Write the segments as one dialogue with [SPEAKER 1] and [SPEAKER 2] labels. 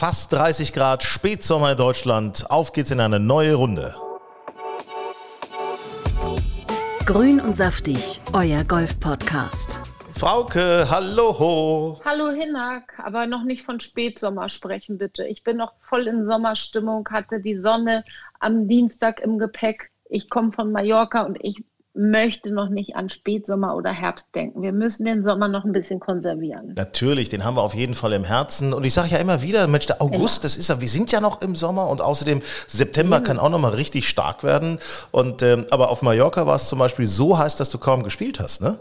[SPEAKER 1] Fast 30 Grad, Spätsommer in Deutschland. Auf geht's in eine neue Runde.
[SPEAKER 2] Grün und saftig, euer Golf-Podcast.
[SPEAKER 1] Frauke, hallo.
[SPEAKER 3] Hallo Hinak, aber noch nicht von Spätsommer sprechen, bitte. Ich bin noch voll in Sommerstimmung, hatte die Sonne am Dienstag im Gepäck. Ich komme von Mallorca und ich möchte noch nicht an Spätsommer oder Herbst denken. Wir müssen den Sommer noch ein bisschen konservieren.
[SPEAKER 1] Natürlich, den haben wir auf jeden Fall im Herzen. Und ich sage ja immer wieder, Mensch, der August, ja. das ist ja, wir sind ja noch im Sommer und außerdem September mhm. kann auch noch mal richtig stark werden. Und ähm, aber auf Mallorca war es zum Beispiel so heiß, dass du kaum gespielt hast, ne?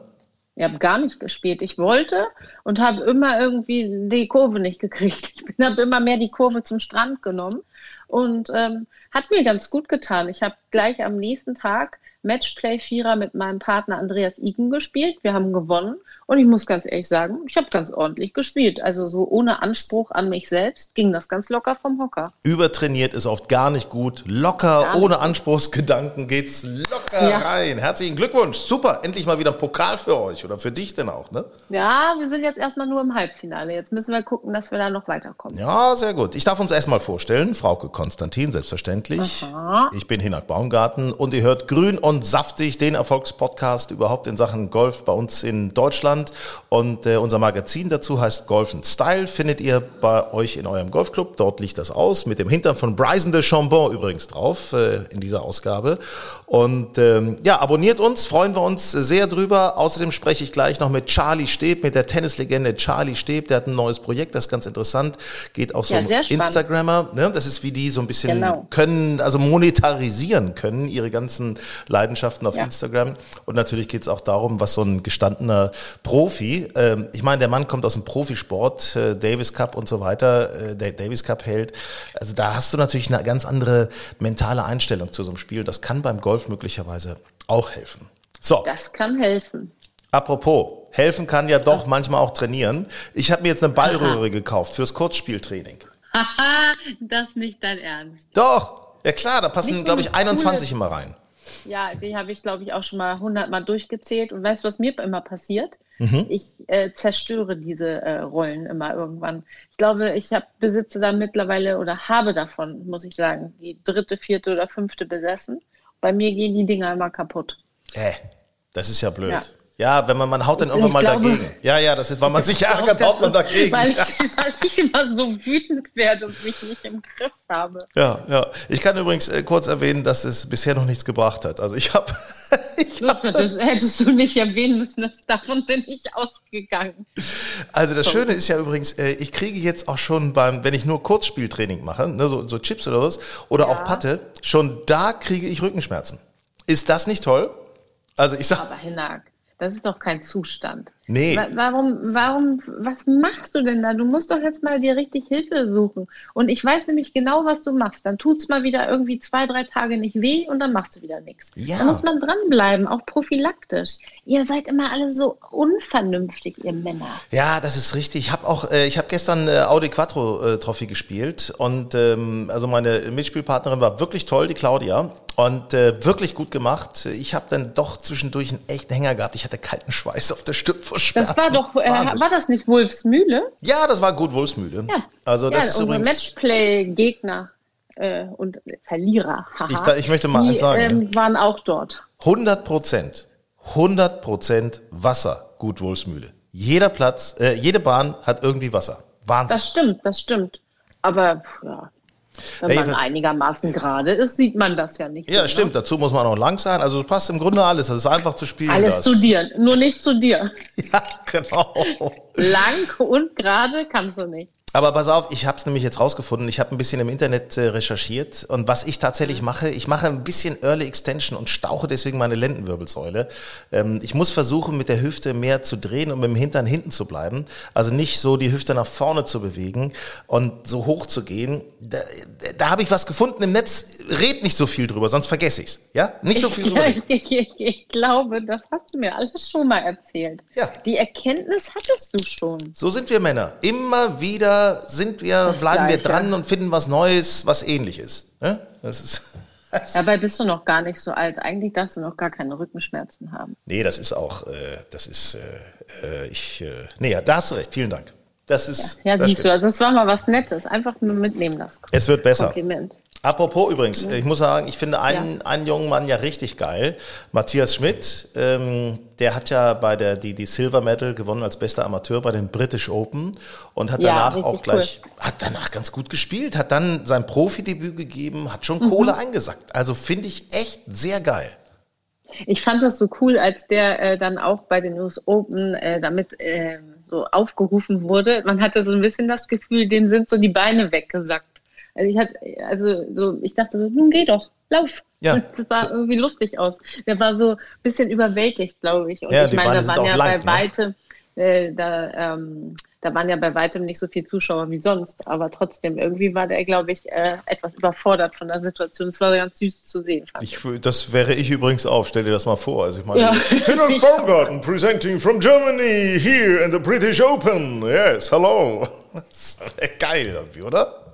[SPEAKER 3] Ich habe gar nicht gespielt. Ich wollte und habe immer irgendwie die Kurve nicht gekriegt. Ich habe immer mehr die Kurve zum Strand genommen und ähm, hat mir ganz gut getan. Ich habe gleich am nächsten Tag Matchplay-Vierer mit meinem Partner Andreas Igen gespielt. Wir haben gewonnen und ich muss ganz ehrlich sagen, ich habe ganz ordentlich gespielt. Also so ohne Anspruch an mich selbst ging das ganz locker vom Hocker.
[SPEAKER 1] Übertrainiert ist oft gar nicht gut. Locker, nicht. ohne Anspruchsgedanken geht's locker ja. rein. Herzlichen Glückwunsch. Super, endlich mal wieder ein Pokal für euch oder für dich denn auch, ne?
[SPEAKER 3] Ja, wir sind jetzt erstmal nur im Halbfinale. Jetzt müssen wir gucken, dass wir da noch weiterkommen.
[SPEAKER 1] Ja, sehr gut. Ich darf uns erstmal vorstellen, Frauke Konstantin, selbstverständlich. Aha. Ich bin Hinak Baumgarten und ihr hört Grün und saftig, den Erfolgspodcast überhaupt in Sachen Golf bei uns in Deutschland. Und äh, unser Magazin dazu heißt Golf Style, findet ihr bei euch in eurem Golfclub. Dort liegt das aus, mit dem Hintern von Bryson de Chambon übrigens drauf äh, in dieser Ausgabe. Und ähm, ja, abonniert uns, freuen wir uns sehr drüber. Außerdem spreche ich gleich noch mit Charlie Steb, mit der Tennislegende Charlie Steb. Der hat ein neues Projekt, das ist ganz interessant. Geht auch so ja, um Instagrammer. Ne? Das ist wie die so ein bisschen genau. können, also monetarisieren können, ihre ganzen Leidenschaften auf ja. Instagram. Und natürlich geht es auch darum, was so ein gestandener Profi, äh, ich meine, der Mann kommt aus dem Profisport, äh, Davis Cup und so weiter, äh, der Davis Cup hält. Also da hast du natürlich eine ganz andere mentale Einstellung zu so einem Spiel. Das kann beim Golf möglicherweise auch helfen.
[SPEAKER 3] So. Das kann helfen.
[SPEAKER 1] Apropos, helfen kann ja doch manchmal auch trainieren. Ich habe mir jetzt eine Ballröhre Aha. gekauft fürs Kurzspieltraining.
[SPEAKER 3] Haha, das nicht dein Ernst.
[SPEAKER 1] Doch, ja klar, da passen, glaube ich, 21 immer rein.
[SPEAKER 3] Ja, die habe ich, glaube ich, auch schon mal hundertmal durchgezählt. Und weißt du, was mir immer passiert? Mhm. Ich äh, zerstöre diese äh, Rollen immer irgendwann. Ich glaube, ich hab, besitze da mittlerweile oder habe davon, muss ich sagen, die dritte, vierte oder fünfte besessen. Bei mir gehen die Dinger immer kaputt.
[SPEAKER 1] Äh, das ist ja blöd. Ja. Ja, wenn man, man haut dann irgendwann mal glaube, dagegen. Ja, ja, das ist, weil man sich ärgert, haut man dagegen.
[SPEAKER 3] Weil ich, weil ich immer so wütend werde und mich nicht im Griff habe.
[SPEAKER 1] Ja, ja. Ich kann übrigens äh, kurz erwähnen, dass es bisher noch nichts gebracht hat. Also ich habe.
[SPEAKER 3] hab, das hättest du nicht erwähnen müssen, das, davon bin ich ausgegangen.
[SPEAKER 1] Also das so. Schöne ist ja übrigens, äh, ich kriege jetzt auch schon beim, wenn ich nur Kurzspieltraining mache, ne, so, so Chips oder was, oder ja. auch Patte, schon da kriege ich Rückenschmerzen. Ist das nicht toll? Also ich sag.
[SPEAKER 3] Aber Hinak, das ist doch kein Zustand.
[SPEAKER 1] Nee.
[SPEAKER 3] Warum, warum, was machst du denn da? Du musst doch jetzt mal dir richtig Hilfe suchen. Und ich weiß nämlich genau, was du machst. Dann tut es mal wieder irgendwie zwei, drei Tage nicht weh und dann machst du wieder nichts. Ja. Da muss man dranbleiben, auch prophylaktisch. Ihr seid immer alle so unvernünftig, ihr Männer.
[SPEAKER 1] Ja, das ist richtig. Ich habe auch, äh, ich habe gestern äh, Audi Quattro äh, Trophy gespielt und ähm, also meine Mitspielpartnerin war wirklich toll, die Claudia. Und äh, wirklich gut gemacht. Ich habe dann doch zwischendurch einen echten Hänger gehabt. Ich hatte kalten Schweiß auf der Stirn vor Schmerzen.
[SPEAKER 3] Das war doch, äh, war das nicht Wolfsmühle?
[SPEAKER 1] Ja, das war gut Wolfsmühle. Ja.
[SPEAKER 3] Also das ja, ist übrigens Matchplay-Gegner äh, und Verlierer.
[SPEAKER 1] Haha, ich, da, ich möchte mal die, eins sagen. Ähm,
[SPEAKER 3] waren auch dort.
[SPEAKER 1] 100 Prozent, 100 Prozent Wasser, gut Wolfsmühle. Jeder Platz, äh, jede Bahn hat irgendwie Wasser. Wahnsinn.
[SPEAKER 3] Das stimmt, das stimmt. Aber ja, wenn man einigermaßen gerade ist, sieht man das ja nicht.
[SPEAKER 1] Ja, so, ne? stimmt. Ne? Dazu muss man auch lang sein. Also passt im Grunde alles. Das ist einfach zu spielen.
[SPEAKER 3] Alles
[SPEAKER 1] das.
[SPEAKER 3] zu dir, nur nicht zu dir.
[SPEAKER 1] Ja, genau.
[SPEAKER 3] lang und gerade kannst du nicht.
[SPEAKER 1] Aber pass auf, ich habe es nämlich jetzt rausgefunden. Ich habe ein bisschen im Internet äh, recherchiert und was ich tatsächlich mache, ich mache ein bisschen Early Extension und stauche deswegen meine Lendenwirbelsäule. Ähm, ich muss versuchen, mit der Hüfte mehr zu drehen und mit dem Hintern hinten zu bleiben. Also nicht so die Hüfte nach vorne zu bewegen und so hoch zu gehen. Da, da habe ich was gefunden im Netz. Red nicht so viel drüber, sonst vergesse ich's. Ja, nicht so viel drüber.
[SPEAKER 3] ich, ich, ich glaube, das hast du mir alles schon mal erzählt. Ja. Die Erkenntnis hattest du schon.
[SPEAKER 1] So sind wir Männer. Immer wieder sind wir, das bleiben Gleiche. wir dran und finden was Neues, was ähnliches. Ne? Das ist.
[SPEAKER 3] Dabei bist du noch gar nicht so alt. Eigentlich darfst du noch gar keine Rückenschmerzen haben.
[SPEAKER 1] Nee, das ist auch, äh, das ist, äh, äh ich, äh, nee, da hast du recht. Vielen Dank. Das ist.
[SPEAKER 3] Ja,
[SPEAKER 1] das
[SPEAKER 3] siehst
[SPEAKER 1] stimmt.
[SPEAKER 3] du, also das war mal was Nettes. Einfach nur mitnehmen das
[SPEAKER 1] Es wird besser.
[SPEAKER 3] Kompliment.
[SPEAKER 1] Apropos übrigens, ich muss sagen, ich finde einen, einen jungen Mann ja richtig geil. Matthias Schmidt, ähm, der hat ja bei der die, die Silver Medal gewonnen als bester Amateur bei den British Open und hat
[SPEAKER 3] Ja,
[SPEAKER 1] danach auch gleich, hat danach ganz gut gespielt, hat dann sein Profidebüt gegeben, hat schon
[SPEAKER 3] Mhm.
[SPEAKER 1] Kohle eingesackt. Also finde ich echt sehr geil.
[SPEAKER 3] Ich fand das so cool, als der äh, dann auch bei den US Open äh, damit ähm, so aufgerufen wurde. Man hatte so ein bisschen das Gefühl, dem sind so die Beine weggesackt. Also ich hatte, also so, ich dachte so, nun geh doch, lauf.
[SPEAKER 1] Ja.
[SPEAKER 3] Und das sah irgendwie lustig aus. Der war so ein bisschen überwältigt, glaube ich. Und
[SPEAKER 1] Ja,
[SPEAKER 3] ich meine,
[SPEAKER 1] Beine
[SPEAKER 3] da waren ja
[SPEAKER 1] lang,
[SPEAKER 3] bei
[SPEAKER 1] ne?
[SPEAKER 3] weitem, äh, da, ähm, da waren ja bei weitem nicht so viele Zuschauer wie sonst. Aber trotzdem, irgendwie war der, glaube ich, äh, etwas überfordert von der Situation. Es war ganz süß zu sehen. Ich.
[SPEAKER 1] Das wäre ich übrigens auch. Stell dir das mal vor. Also ich meine,
[SPEAKER 3] Ja.
[SPEAKER 1] Hinak Baumgarten presenting from Germany here in the British Open. Yes, hello. Das wäre geil irgendwie, oder?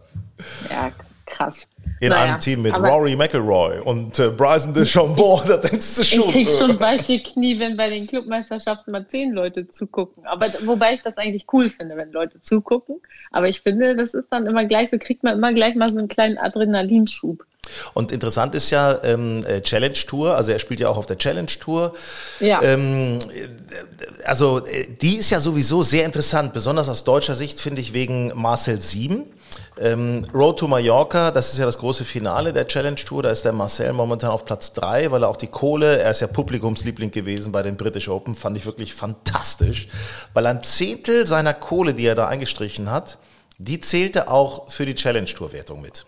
[SPEAKER 3] Ja, krass.
[SPEAKER 1] In
[SPEAKER 3] Naja,
[SPEAKER 1] einem Team mit Rory McIlroy und äh, Bryson DeChambeau, da denkst du schon.
[SPEAKER 3] Ich krieg
[SPEAKER 1] äh,
[SPEAKER 3] schon weiche Knie, wenn bei den Clubmeisterschaften mal zehn Leute zugucken. Aber wobei ich das eigentlich cool finde, wenn Leute zugucken. Aber ich finde, das ist dann immer gleich so, kriegt man immer gleich mal so einen kleinen Adrenalinschub.
[SPEAKER 1] Und interessant ist ja ähm, äh, Challenge Tour, also er spielt ja auch auf der Challenge Tour.
[SPEAKER 3] Ja.
[SPEAKER 1] Ähm, äh, also die ist ja sowieso sehr interessant, besonders aus deutscher Sicht finde ich wegen Marcel Sieben. Ähm, Road to Mallorca, das ist ja das große Finale der Challenge Tour. Da ist der Marcel momentan auf Platz drei, weil er auch die Kohle, er ist ja Publikumsliebling gewesen bei den British Open, fand ich wirklich fantastisch, weil ein Zehntel seiner Kohle, die er da eingestrichen hat, die zählte auch für die Challenge Tour Wertung mit.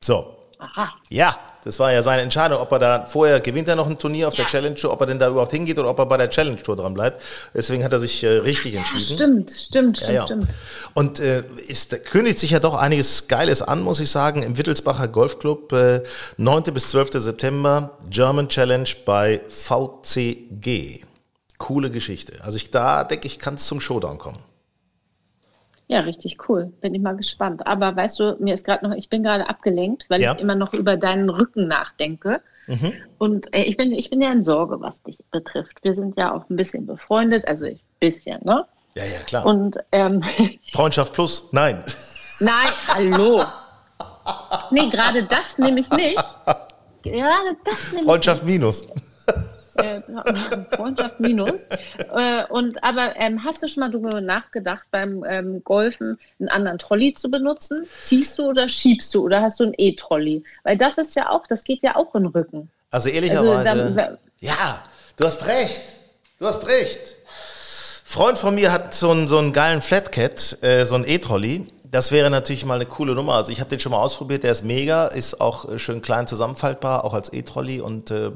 [SPEAKER 1] So,
[SPEAKER 3] Aha.
[SPEAKER 1] ja, das war ja seine Entscheidung, ob er da vorher gewinnt er noch ein Turnier auf der
[SPEAKER 3] Ja.
[SPEAKER 1] Challenge Tour, ob er denn da überhaupt hingeht oder ob er bei der Challenge Tour dran bleibt. Deswegen hat er sich äh, richtig entschieden.
[SPEAKER 3] Stimmt, stimmt, stimmt,
[SPEAKER 1] Ja, ja.
[SPEAKER 3] stimmt.
[SPEAKER 1] Und äh, ist, kündigt sich ja doch einiges Geiles an, muss ich sagen, im Wittelsbacher Golfclub, äh, 9. bis 12. September, German Challenge bei VCG. Coole Geschichte. Also ich da denke ich, kann es zum Showdown kommen.
[SPEAKER 3] Ja, richtig cool. Bin ich mal gespannt. Aber weißt du, mir ist gerade noch, ich bin gerade abgelenkt, weil
[SPEAKER 1] Ja.
[SPEAKER 3] ich immer noch über deinen Rücken nachdenke.
[SPEAKER 1] Mhm.
[SPEAKER 3] Und äh, ich, bin, ich bin ja in Sorge, was dich betrifft. Wir sind ja auch ein bisschen befreundet, also ich bisschen, ne?
[SPEAKER 1] Ja, ja, klar.
[SPEAKER 3] Und ähm,
[SPEAKER 1] Freundschaft plus? Nein.
[SPEAKER 3] nein, hallo. Nee, gerade das nehme ich nicht. Gerade das nehme
[SPEAKER 1] Freundschaft minus.
[SPEAKER 3] ich äh, Freundschaft minus. Äh, und aber ähm, hast du schon mal darüber nachgedacht, beim ähm, Golfen einen anderen Trolley zu benutzen? Ziehst du oder schiebst du oder hast du einen E-Trolley? Weil das ist ja auch, das geht ja auch in den Rücken.
[SPEAKER 1] Also ehrlicherweise.
[SPEAKER 3] Also da-
[SPEAKER 1] ja, du hast recht. Du hast recht. Freund von mir hat so einen, so einen geilen Flatcat, äh, so einen E-Trolley. Das wäre natürlich mal eine coole Nummer. Also ich habe den schon mal ausprobiert, der ist mega, ist auch äh, schön klein zusammenfaltbar, auch als E-Trolley und äh,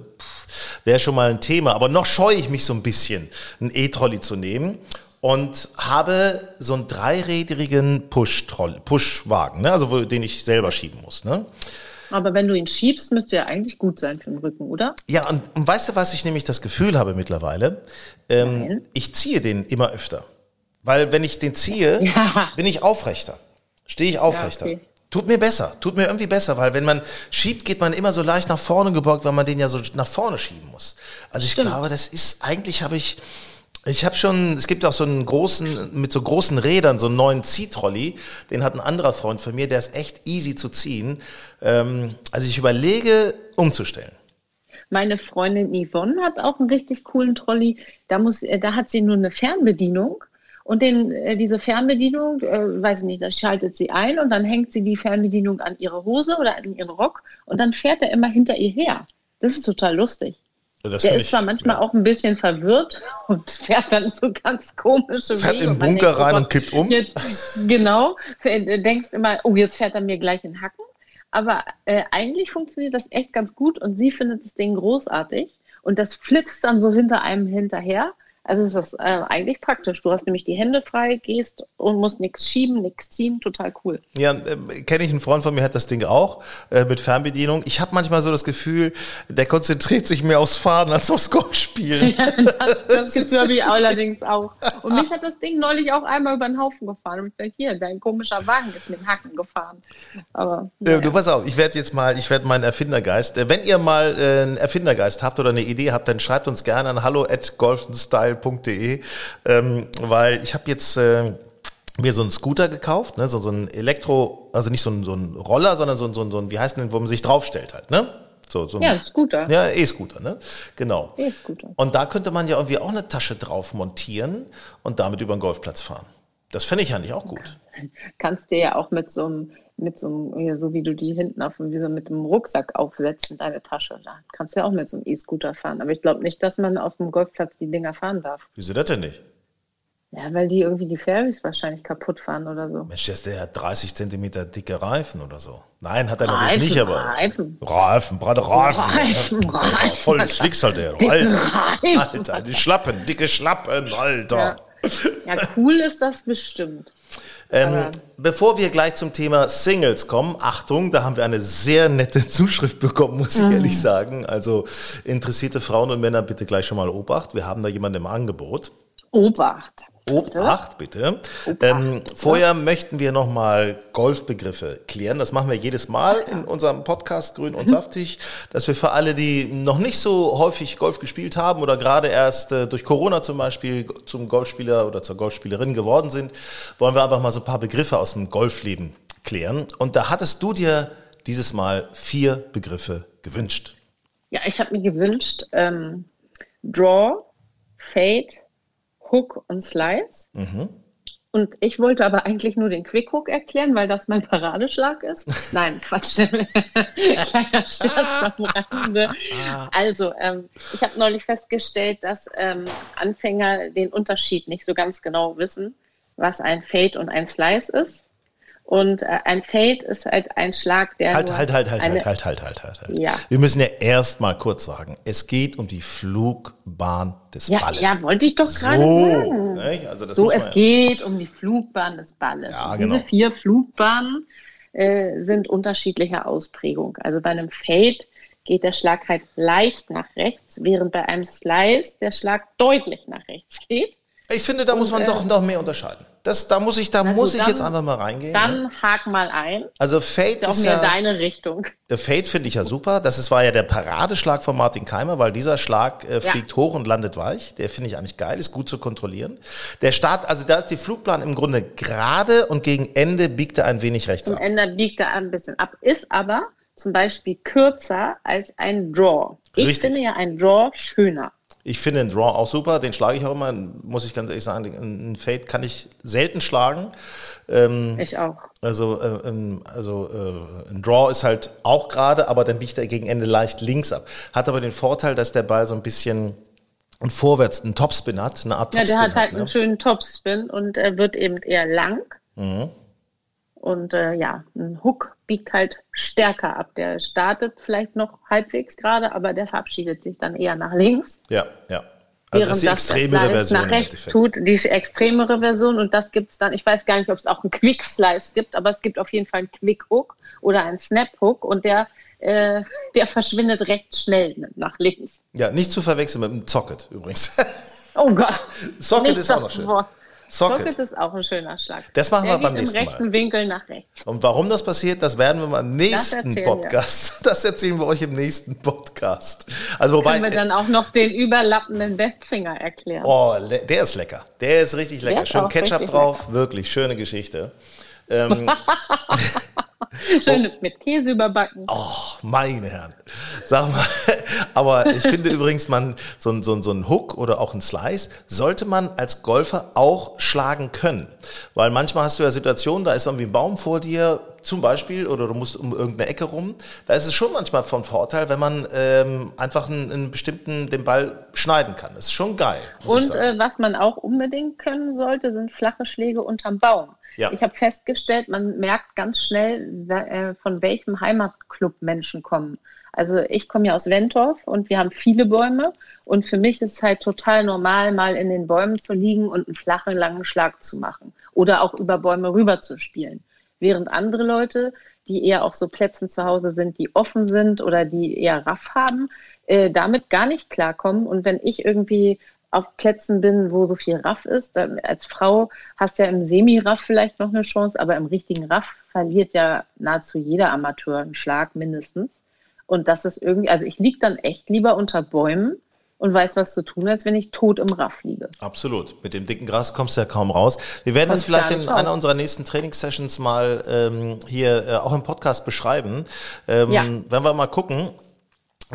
[SPEAKER 1] wäre schon mal ein Thema. Aber noch scheue ich mich so ein bisschen, einen E-Trolley zu nehmen und habe so einen dreirädrigen Push-Trolley, Push-Wagen, ne? also wo, den ich selber schieben muss. Ne?
[SPEAKER 3] Aber wenn du ihn schiebst, müsste er eigentlich gut sein für den Rücken, oder?
[SPEAKER 1] Ja, und, und weißt du, was ich nämlich das Gefühl habe mittlerweile? Ähm, ich ziehe den immer öfter. Weil wenn ich den ziehe,
[SPEAKER 3] Ja.
[SPEAKER 1] bin ich aufrechter. Stehe ich aufrechter.
[SPEAKER 3] okay.
[SPEAKER 1] Tut mir besser, tut mir irgendwie besser, weil wenn man schiebt, geht man immer so leicht nach vorne gebeugt, weil man den ja so nach vorne schieben muss. Also ich
[SPEAKER 3] Stimmt.
[SPEAKER 1] glaube, das ist, eigentlich habe ich, ich habe schon, es gibt auch so einen großen, mit so großen Rädern, so einen neuen Ziehtrolley, den hat ein anderer Freund von mir, der ist echt easy zu ziehen. Ähm, also ich überlege, umzustellen.
[SPEAKER 3] Meine Freundin Yvonne hat auch einen richtig coolen Trolley. Da, muss, äh, da hat sie nur eine Fernbedienung. Und den, äh, diese Fernbedienung, äh, weiß ich nicht, da schaltet sie ein und dann hängt sie die Fernbedienung an ihre Hose oder an ihren Rock und dann fährt er immer hinter ihr her. Das ist total lustig.
[SPEAKER 1] Das
[SPEAKER 3] Der ist zwar
[SPEAKER 1] ich-
[SPEAKER 3] manchmal
[SPEAKER 1] ja.
[SPEAKER 3] auch ein bisschen verwirrt und fährt dann so ganz komische
[SPEAKER 1] Fährt
[SPEAKER 3] Wege.
[SPEAKER 1] in den Bunker
[SPEAKER 3] denkt, oh
[SPEAKER 1] rein und kippt um.
[SPEAKER 3] Jetzt, genau, du denkst immer, oh, jetzt fährt er mir gleich in Hacken. Aber äh, eigentlich funktioniert das echt ganz gut und sie findet das Ding großartig und das flitzt dann so hinter einem hinterher. Also ist das äh, eigentlich praktisch. Du hast nämlich die Hände frei, gehst und musst nichts schieben, nichts ziehen. Total cool.
[SPEAKER 1] Ja, äh, kenne ich einen Freund von mir, hat das Ding auch äh, mit Fernbedienung. Ich habe manchmal so das Gefühl, der konzentriert sich mehr aufs Fahren als aufs Golfspielen.
[SPEAKER 3] Das, das Gefühl habe ich allerdings auch. Und mich hat das Ding neulich auch einmal über den Haufen gefahren. Und ich dachte, hier, dein komischer Wagen ist mit dem Hacken gefahren. Aber naja.
[SPEAKER 1] Du pass auf, ich werde jetzt mal, ich werde meinen Erfindergeist. Äh, wenn ihr mal äh, einen Erfindergeist habt oder eine Idee habt, dann schreibt uns gerne an hallo at golfenstyle.de, ähm, weil ich habe jetzt äh, mir so einen Scooter gekauft, ne? so, so ein Elektro, also nicht so ein, so ein Roller, sondern so ein, so ein, so ein, wie heißt denn, wo man sich draufstellt halt, ne? So, so ein,
[SPEAKER 3] Ja, Scooter.
[SPEAKER 1] Ja, E-Scooter, ne? Genau.
[SPEAKER 3] E-Scooter.
[SPEAKER 1] Und da könnte man ja irgendwie auch eine Tasche drauf montieren und damit über den Golfplatz fahren. Das fände ich eigentlich auch gut.
[SPEAKER 3] Kannst dir ja auch mit so einem, mit so einem, so wie du die hinten auf wie so mit einem Rucksack aufsetzen, deine Tasche. Da kannst du ja auch mit so einem E-Scooter fahren. Aber ich glaube nicht, dass man auf dem Golfplatz die Dinger fahren darf.
[SPEAKER 1] Wieso das denn nicht?
[SPEAKER 3] Ja, weil die irgendwie die Fairways wahrscheinlich kaputt fahren oder so.
[SPEAKER 1] Mensch, der ist der hat 30 Zentimeter dicke Reifen oder so. Nein, hat er
[SPEAKER 3] Reifen,
[SPEAKER 1] natürlich nicht, aber.
[SPEAKER 3] Reifen.
[SPEAKER 1] Reifen, gerade Reifen.
[SPEAKER 3] Reifen,
[SPEAKER 1] ja.
[SPEAKER 3] Reifen.
[SPEAKER 1] Voll ein Schlicksal, der. Alter.
[SPEAKER 3] Reifen.
[SPEAKER 1] Alter, die Schlappen, dicke Schlappen, Alter.
[SPEAKER 3] Ja. Ja, cool ist das bestimmt.
[SPEAKER 1] Ähm, bevor wir gleich zum Thema Singles kommen, Achtung, da haben wir eine sehr nette Zuschrift bekommen, muss ich ehrlich sagen. Also interessierte Frauen und Männer bitte gleich schon mal Obacht. Wir haben da jemanden im Angebot.
[SPEAKER 3] Obacht.
[SPEAKER 1] Obacht, bitte. Ähm, vorher möchten wir nochmal Golfbegriffe klären. Das machen wir jedes Mal in unserem Podcast Grün und Saftig, dass wir für alle, die noch nicht so häufig Golf gespielt haben oder gerade erst äh, durch Corona zum Beispiel zum Golfspieler oder zur Golfspielerin geworden sind, wollen wir einfach mal so ein paar Begriffe aus dem Golfleben klären. Und da hattest du dir dieses Mal vier Begriffe gewünscht.
[SPEAKER 3] Ja, ich habe mir gewünscht, ähm, Draw, Fade, Hook und Slice. Und ich wollte aber eigentlich nur den Quick Hook erklären, weil das mein Paradeschlag ist. Nein, Quatsch. Kleiner Scherz am Rande. Also, ähm, ich habe neulich festgestellt, dass ähm, Anfänger den Unterschied nicht so ganz genau wissen, was ein Fade und ein Slice ist. Und äh, ein Fade ist halt ein Schlag, der.
[SPEAKER 1] Halt, halt, halt, halt,
[SPEAKER 3] eine,
[SPEAKER 1] halt, halt, halt, halt, halt.
[SPEAKER 3] Ja.
[SPEAKER 1] Wir müssen ja erst mal kurz sagen, es geht um die Flugbahn des
[SPEAKER 3] Ja,
[SPEAKER 1] Balles.
[SPEAKER 3] ja, wollte ich doch gerade
[SPEAKER 1] so,
[SPEAKER 3] sagen.
[SPEAKER 1] Also
[SPEAKER 3] So, es
[SPEAKER 1] ja-
[SPEAKER 3] geht um die Flugbahn des Balles.
[SPEAKER 1] Ja, genau.
[SPEAKER 3] Diese vier Flugbahnen äh, sind unterschiedlicher Ausprägung. Also bei einem Fade geht der Schlag halt leicht nach rechts, während bei einem Slice der Schlag deutlich nach rechts geht.
[SPEAKER 1] Ich finde, da muss man
[SPEAKER 3] äh,
[SPEAKER 1] doch noch mehr unterscheiden. Das, da muss ich, da muss
[SPEAKER 3] gut,
[SPEAKER 1] ich jetzt
[SPEAKER 3] dann-
[SPEAKER 1] einfach mal reingehen. ne?
[SPEAKER 3] Dann hak mal ein.
[SPEAKER 1] Also Fade
[SPEAKER 3] Ist auch
[SPEAKER 1] ist
[SPEAKER 3] mehr
[SPEAKER 1] ja,
[SPEAKER 3] deine Richtung.
[SPEAKER 1] der Fade finde ich ja super. Das ist, war ja der Paradeschlag von Martin Keimer, weil dieser Schlag äh, fliegt hoch und landet weich. Der finde ich eigentlich geil, ist gut zu kontrollieren. Der Start, also da ist die Flugbahn im Grunde gerade und gegen Ende biegt er ein wenig rechts
[SPEAKER 3] Zum
[SPEAKER 1] ab.
[SPEAKER 3] Ende biegt er ein bisschen ab, ist aber zum Beispiel kürzer als ein Draw. Ich
[SPEAKER 1] Richtig.
[SPEAKER 3] finde ja ein Draw schöner.
[SPEAKER 1] Ich finde den Draw auch super, den schlage ich auch immer, muss ich ganz ehrlich sagen. Einen Fade kann ich selten schlagen. Ähm,
[SPEAKER 3] Ich auch.
[SPEAKER 1] Also, äh, ähm, also äh, ein Draw ist halt auch gerade, aber dann biegt er gegen Ende leicht links ab. Hat aber den Vorteil, dass der Ball so ein bisschen und vorwärts einen Topspin hat, eine Art
[SPEAKER 3] Ja,
[SPEAKER 1] Topspin
[SPEAKER 3] der hat halt
[SPEAKER 1] ne?
[SPEAKER 3] einen schönen Topspin und er wird eben eher lang.
[SPEAKER 1] Mhm.
[SPEAKER 3] Und äh, ja, ein Hook biegt halt stärker ab. Der startet vielleicht noch halbwegs gerade, aber der verabschiedet sich dann eher nach links.
[SPEAKER 1] Ja, ja. Also das ist die extremere Version
[SPEAKER 3] nach rechts tut, die extremere Version. Und das gibt es dann, ich weiß gar nicht, ob es auch einen Quick Slice gibt, aber es gibt auf jeden Fall einen Quick Hook oder einen Snap Hook und der, äh, der verschwindet recht schnell nach links.
[SPEAKER 1] Ja, nicht zu verwechseln mit dem Socket übrigens.
[SPEAKER 3] Oh Gott.
[SPEAKER 1] Socket
[SPEAKER 3] Nicht
[SPEAKER 1] ist auch noch schön.
[SPEAKER 3] Wort.
[SPEAKER 1] Socket.
[SPEAKER 3] Socket ist auch ein schöner Schlag.
[SPEAKER 1] Das machen
[SPEAKER 3] Der
[SPEAKER 1] wir beim nächsten
[SPEAKER 3] im
[SPEAKER 1] Mal.
[SPEAKER 3] rechten Winkel nach rechts.
[SPEAKER 1] Und warum das passiert, das werden wir mal im nächsten
[SPEAKER 3] wir.
[SPEAKER 1] Podcast. Das erzählen wir euch im nächsten Podcast. Also wobei,
[SPEAKER 3] Können wir dann auch noch den überlappenden Betzinger erklären.
[SPEAKER 1] Oh, der ist lecker. Der ist richtig lecker. Schön Ketchup drauf, wirklich schöne Geschichte.
[SPEAKER 3] Schön mit Käse überbacken.
[SPEAKER 1] Oh, meine Herren. Sag mal, aber ich finde übrigens, man, so, so, so ein Hook oder auch ein Slice sollte man als Golfer auch schlagen können. Weil manchmal hast du ja Situationen, da ist irgendwie ein Baum vor dir, zum Beispiel, oder du musst um irgendeine Ecke rum. Da ist es schon manchmal von Vorteil, wenn man ähm, einfach einen, einen bestimmten, den Ball schneiden kann. Das ist schon geil.
[SPEAKER 3] Und äh, was man auch unbedingt können sollte, sind flache Schläge unterm Baum.
[SPEAKER 1] Ja.
[SPEAKER 3] Ich habe festgestellt, man merkt ganz schnell, äh, von welchem Heimatclub Menschen kommen. Also ich komme ja aus Wentorf und wir haben viele Bäume und für mich ist es halt total normal, mal in den Bäumen zu liegen und einen flachen, langen Schlag zu machen oder auch über Bäume rüber zu spielen. Während andere Leute, die eher auf so Plätzen zu Hause sind, die offen sind oder die eher Raff haben, äh, damit gar nicht klarkommen. Und wenn ich irgendwie auf Plätzen bin, wo so viel Raff ist, dann als Frau hast du ja im Semi-Raff vielleicht noch eine Chance, aber im richtigen Raff verliert ja nahezu jeder Amateur einen Schlag mindestens. Und das ist irgendwie, also ich liege dann echt lieber unter Bäumen und weiß, was zu tun, als wenn ich tot im Raff liege.
[SPEAKER 1] Absolut. Mit dem dicken Gras kommst du ja kaum raus. Wir werden das vielleicht in einer unserer nächsten Trainingssessions mal ähm, hier äh, auch im Podcast beschreiben. Ähm, ja. Wenn wir mal gucken,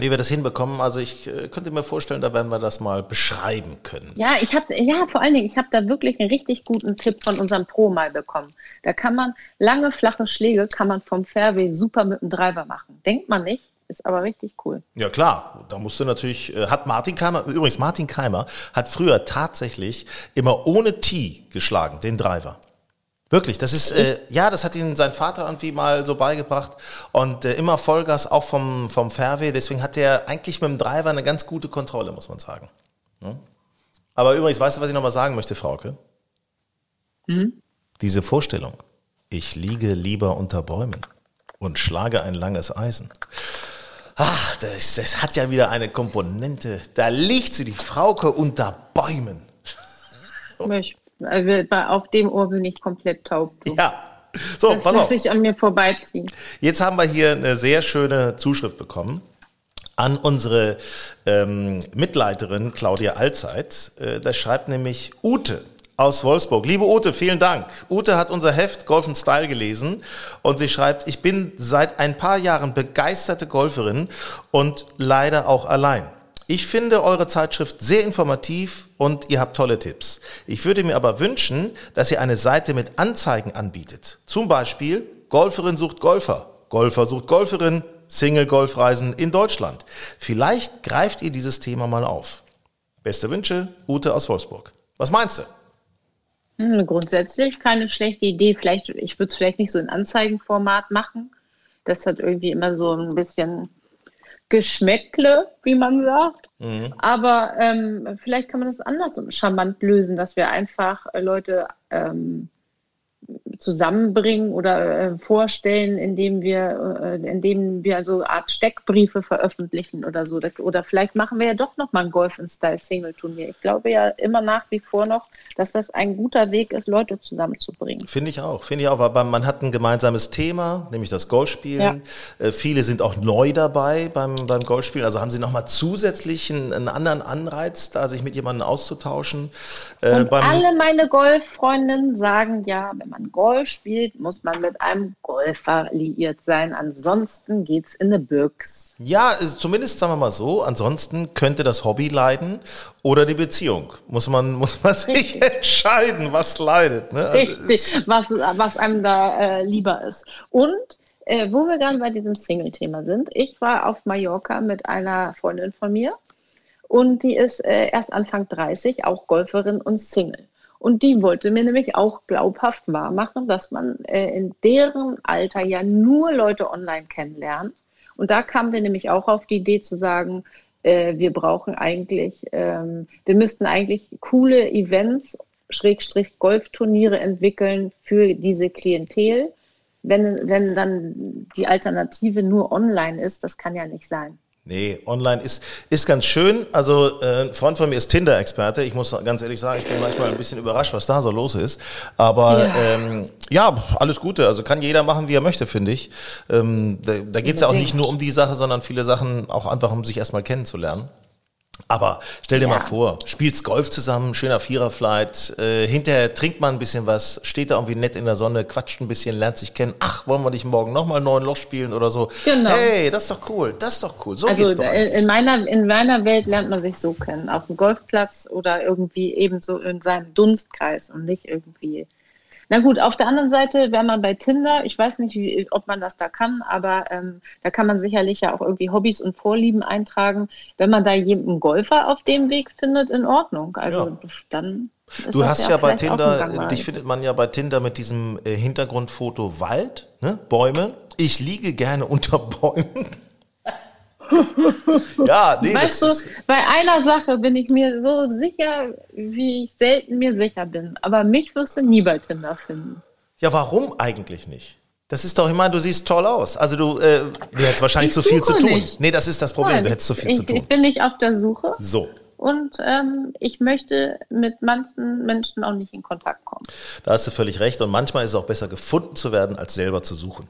[SPEAKER 1] wie wir das hinbekommen. Also ich äh, könnte mir vorstellen, da werden wir das mal beschreiben können.
[SPEAKER 3] Ja, ich habe ja vor allen Dingen, ich habe da wirklich einen richtig guten Tipp von unserem Pro mal bekommen. Da kann man lange flache Schläge kann man vom Fairway super mit dem Driver machen. Denkt man nicht, ist aber richtig cool.
[SPEAKER 1] Ja klar, da musst du natürlich, äh, hat Martin Keimer, übrigens Martin Keimer hat früher tatsächlich immer ohne Tee geschlagen, den Driver. Wirklich, das ist, äh, ja, das hat ihn sein Vater irgendwie mal so beigebracht und äh, immer Vollgas auch vom, vom Fairway. Deswegen hat er eigentlich mit dem Driver eine ganz gute Kontrolle, muss man sagen. Ja? Aber übrigens, weißt du, was ich nochmal sagen möchte, Frauke? Hm? Diese Vorstellung, ich liege lieber unter Bäumen und schlage ein langes Eisen. Ach, das, das hat ja wieder eine Komponente. Da liegt sie, die Frauke, unter Bäumen.
[SPEAKER 3] Mich also auf dem Ohr bin ich komplett taub.
[SPEAKER 1] So. Ja. So,
[SPEAKER 3] das pass muss auf. ich an mir vorbeiziehen.
[SPEAKER 1] Jetzt haben wir hier eine sehr schöne Zuschrift bekommen an unsere ähm, Mitleiterin Claudia Allzeit. Äh, da schreibt nämlich Ute aus Wolfsburg. Liebe Ute, vielen Dank. Ute hat unser Heft Golf Style gelesen und sie schreibt, ich bin seit ein paar Jahren begeisterte Golferin und leider auch allein. Ich finde eure Zeitschrift sehr informativ und ihr habt tolle Tipps. Ich würde mir aber wünschen, dass ihr eine Seite mit Anzeigen anbietet. Zum Beispiel Golferin sucht Golfer, Golfer sucht Golferin, Single-Golfreisen in Deutschland. Vielleicht greift ihr dieses Thema mal auf. Beste Wünsche, Ute aus Wolfsburg. Was meinst du?
[SPEAKER 3] Hm, grundsätzlich keine schlechte Idee. Vielleicht, ich würde es vielleicht nicht so in Anzeigenformat machen. Das hat irgendwie immer so ein bisschen Geschmäckle, wie man sagt. Mhm. Aber ähm, vielleicht kann man das anders und charmant lösen, dass wir einfach äh, Leute ähm, zusammenbringen oder äh, vorstellen, indem wir, äh, indem wir so eine Art Steckbriefe veröffentlichen oder so. Oder vielleicht machen wir ja doch noch mal ein Golf in Style Single Turnier. Ich glaube ja immer nach wie vor noch, dass das ein guter Weg ist, Leute zusammenzubringen.
[SPEAKER 1] Finde ich auch, finde ich auch. Aber man hat ein gemeinsames Thema, nämlich das Golfspielen. Ja. Äh, viele sind auch neu dabei beim, beim Golfspielen. Also haben sie noch mal zusätzlich einen, einen anderen Anreiz, da sich mit jemandem auszutauschen.
[SPEAKER 3] Äh, Und alle meine Golffreundinnen sagen ja, wenn man Golf Golf spielt, muss man mit einem Golfer liiert sein. Ansonsten geht's in eine Büchs.
[SPEAKER 1] Ja, zumindest sagen wir mal so. Ansonsten könnte das Hobby leiden oder die Beziehung. Muss man, muss man sich entscheiden, was leidet. Ne?
[SPEAKER 3] Also Richtig, was, was einem da äh, lieber ist. Und äh, wo wir gerade bei diesem Single-Thema sind, ich war auf Mallorca mit einer Freundin von mir und die ist äh, erst Anfang 30, auch Golferin und Single. Und die wollte mir nämlich auch glaubhaft wahrmachen, dass man äh, in deren Alter ja nur Leute online kennenlernt. Und da kamen wir nämlich auch auf die Idee zu sagen, äh, wir brauchen eigentlich, ähm, wir müssten eigentlich coole Events, Schrägstrich Golfturniere entwickeln für diese Klientel. Wenn, wenn dann die Alternative nur online ist, das kann ja nicht sein.
[SPEAKER 1] Nee, online ist, ist ganz schön. Also äh, ein Freund von mir ist Tinder-Experte. Ich muss ganz ehrlich sagen, ich bin manchmal ein bisschen überrascht, was da so los ist. Aber ja, ähm, ja alles Gute. Also kann jeder machen, wie er möchte, finde ich. Ähm, da da geht es ja auch nicht nur um die Sache, sondern viele Sachen auch einfach, um sich erstmal kennenzulernen. Aber stell dir ja. mal vor, spielst Golf zusammen, schöner Viererflight, äh, hinterher trinkt man ein bisschen was, steht da irgendwie nett in der Sonne, quatscht ein bisschen, lernt sich kennen. Ach, wollen wir nicht morgen nochmal neun Loch spielen oder so? Genau. Hey, das ist doch cool, das ist doch cool.
[SPEAKER 3] So also geht's doch in meiner, in meiner Welt lernt man sich so kennen, auf dem Golfplatz oder irgendwie ebenso in seinem Dunstkreis und nicht irgendwie na gut, auf der anderen Seite, wenn man bei Tinder, ich weiß nicht, wie, ob man das da kann, aber ähm, da kann man sicherlich ja auch irgendwie Hobbys und Vorlieben eintragen. Wenn man da jemanden Golfer auf dem Weg findet, in Ordnung. Also ja. dann.
[SPEAKER 1] Du hast ja, ja bei Tinder, dich findet man ja bei Tinder mit diesem äh, Hintergrundfoto Wald, ne? Bäume. Ich liege gerne unter Bäumen.
[SPEAKER 3] Ja, nee, weißt du, bei einer Sache bin ich mir so sicher, wie ich selten mir sicher bin. Aber mich wirst du nie bei Tinder finden.
[SPEAKER 1] Ja, warum eigentlich nicht? Das ist doch, ich meine, du siehst toll aus. Also du, äh, du hättest wahrscheinlich zu viel zu tun. Nicht. Nee, das ist das Problem, Nein, du hättest zu viel
[SPEAKER 3] ich,
[SPEAKER 1] zu tun.
[SPEAKER 3] Ich bin nicht auf der Suche.
[SPEAKER 1] So.
[SPEAKER 3] Und ähm, ich möchte mit manchen Menschen auch nicht in Kontakt kommen.
[SPEAKER 1] Da hast du völlig recht. Und manchmal ist es auch besser, gefunden zu werden, als selber zu suchen.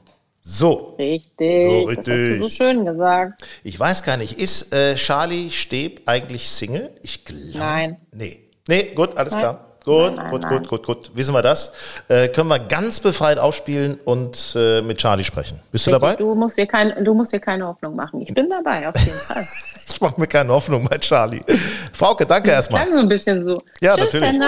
[SPEAKER 1] So.
[SPEAKER 3] Richtig. So, richtig. Das hast du so schön gesagt.
[SPEAKER 1] Ich weiß gar nicht, ist äh, Charlie Steb eigentlich Single? Ich
[SPEAKER 3] glaube. Nein.
[SPEAKER 1] Nee. Nee, gut, alles Nein. klar. Gut, nein, gut, nein. gut, gut, gut. Wissen wir das? Äh, können wir ganz befreit aufspielen und äh, mit Charlie sprechen. Bist du dabei?
[SPEAKER 3] Du musst, dir kein, du musst dir keine Hoffnung machen. Ich bin dabei, auf jeden Fall.
[SPEAKER 1] ich mache mir keine Hoffnung bei Charlie. Frauke, danke erstmal.
[SPEAKER 3] Klang so ein bisschen so.
[SPEAKER 1] Ja, Tschüss, natürlich.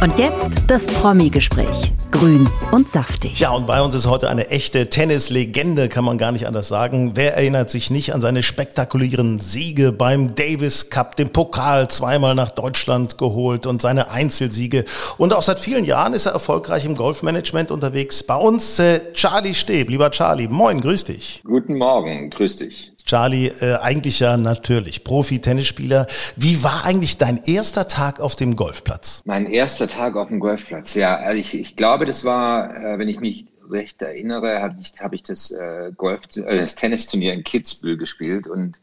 [SPEAKER 2] Und jetzt das Promi-Gespräch. Grün und saftig.
[SPEAKER 1] Ja, und bei uns ist heute eine echte Tennislegende, kann man gar nicht anders sagen. Wer erinnert sich nicht an seine spektakulären Siege beim Davis Cup, den Pokal zweimal nach Deutschland geholt und seine Einzelsiege. Und auch seit vielen Jahren ist er erfolgreich im Golfmanagement unterwegs. Bei uns äh, Charlie Steb. Lieber Charlie, moin, grüß dich.
[SPEAKER 4] Guten Morgen, grüß dich.
[SPEAKER 1] Charlie, äh, eigentlich ja natürlich Profi-Tennisspieler. Wie war eigentlich dein erster Tag auf dem Golfplatz?
[SPEAKER 4] Mein erster Tag auf dem Golfplatz, ja. Also ich, ich glaube, das war, äh, wenn ich mich recht erinnere, habe ich, hab ich das äh, Golf, äh, das Tennisturnier in Kitzbühel gespielt und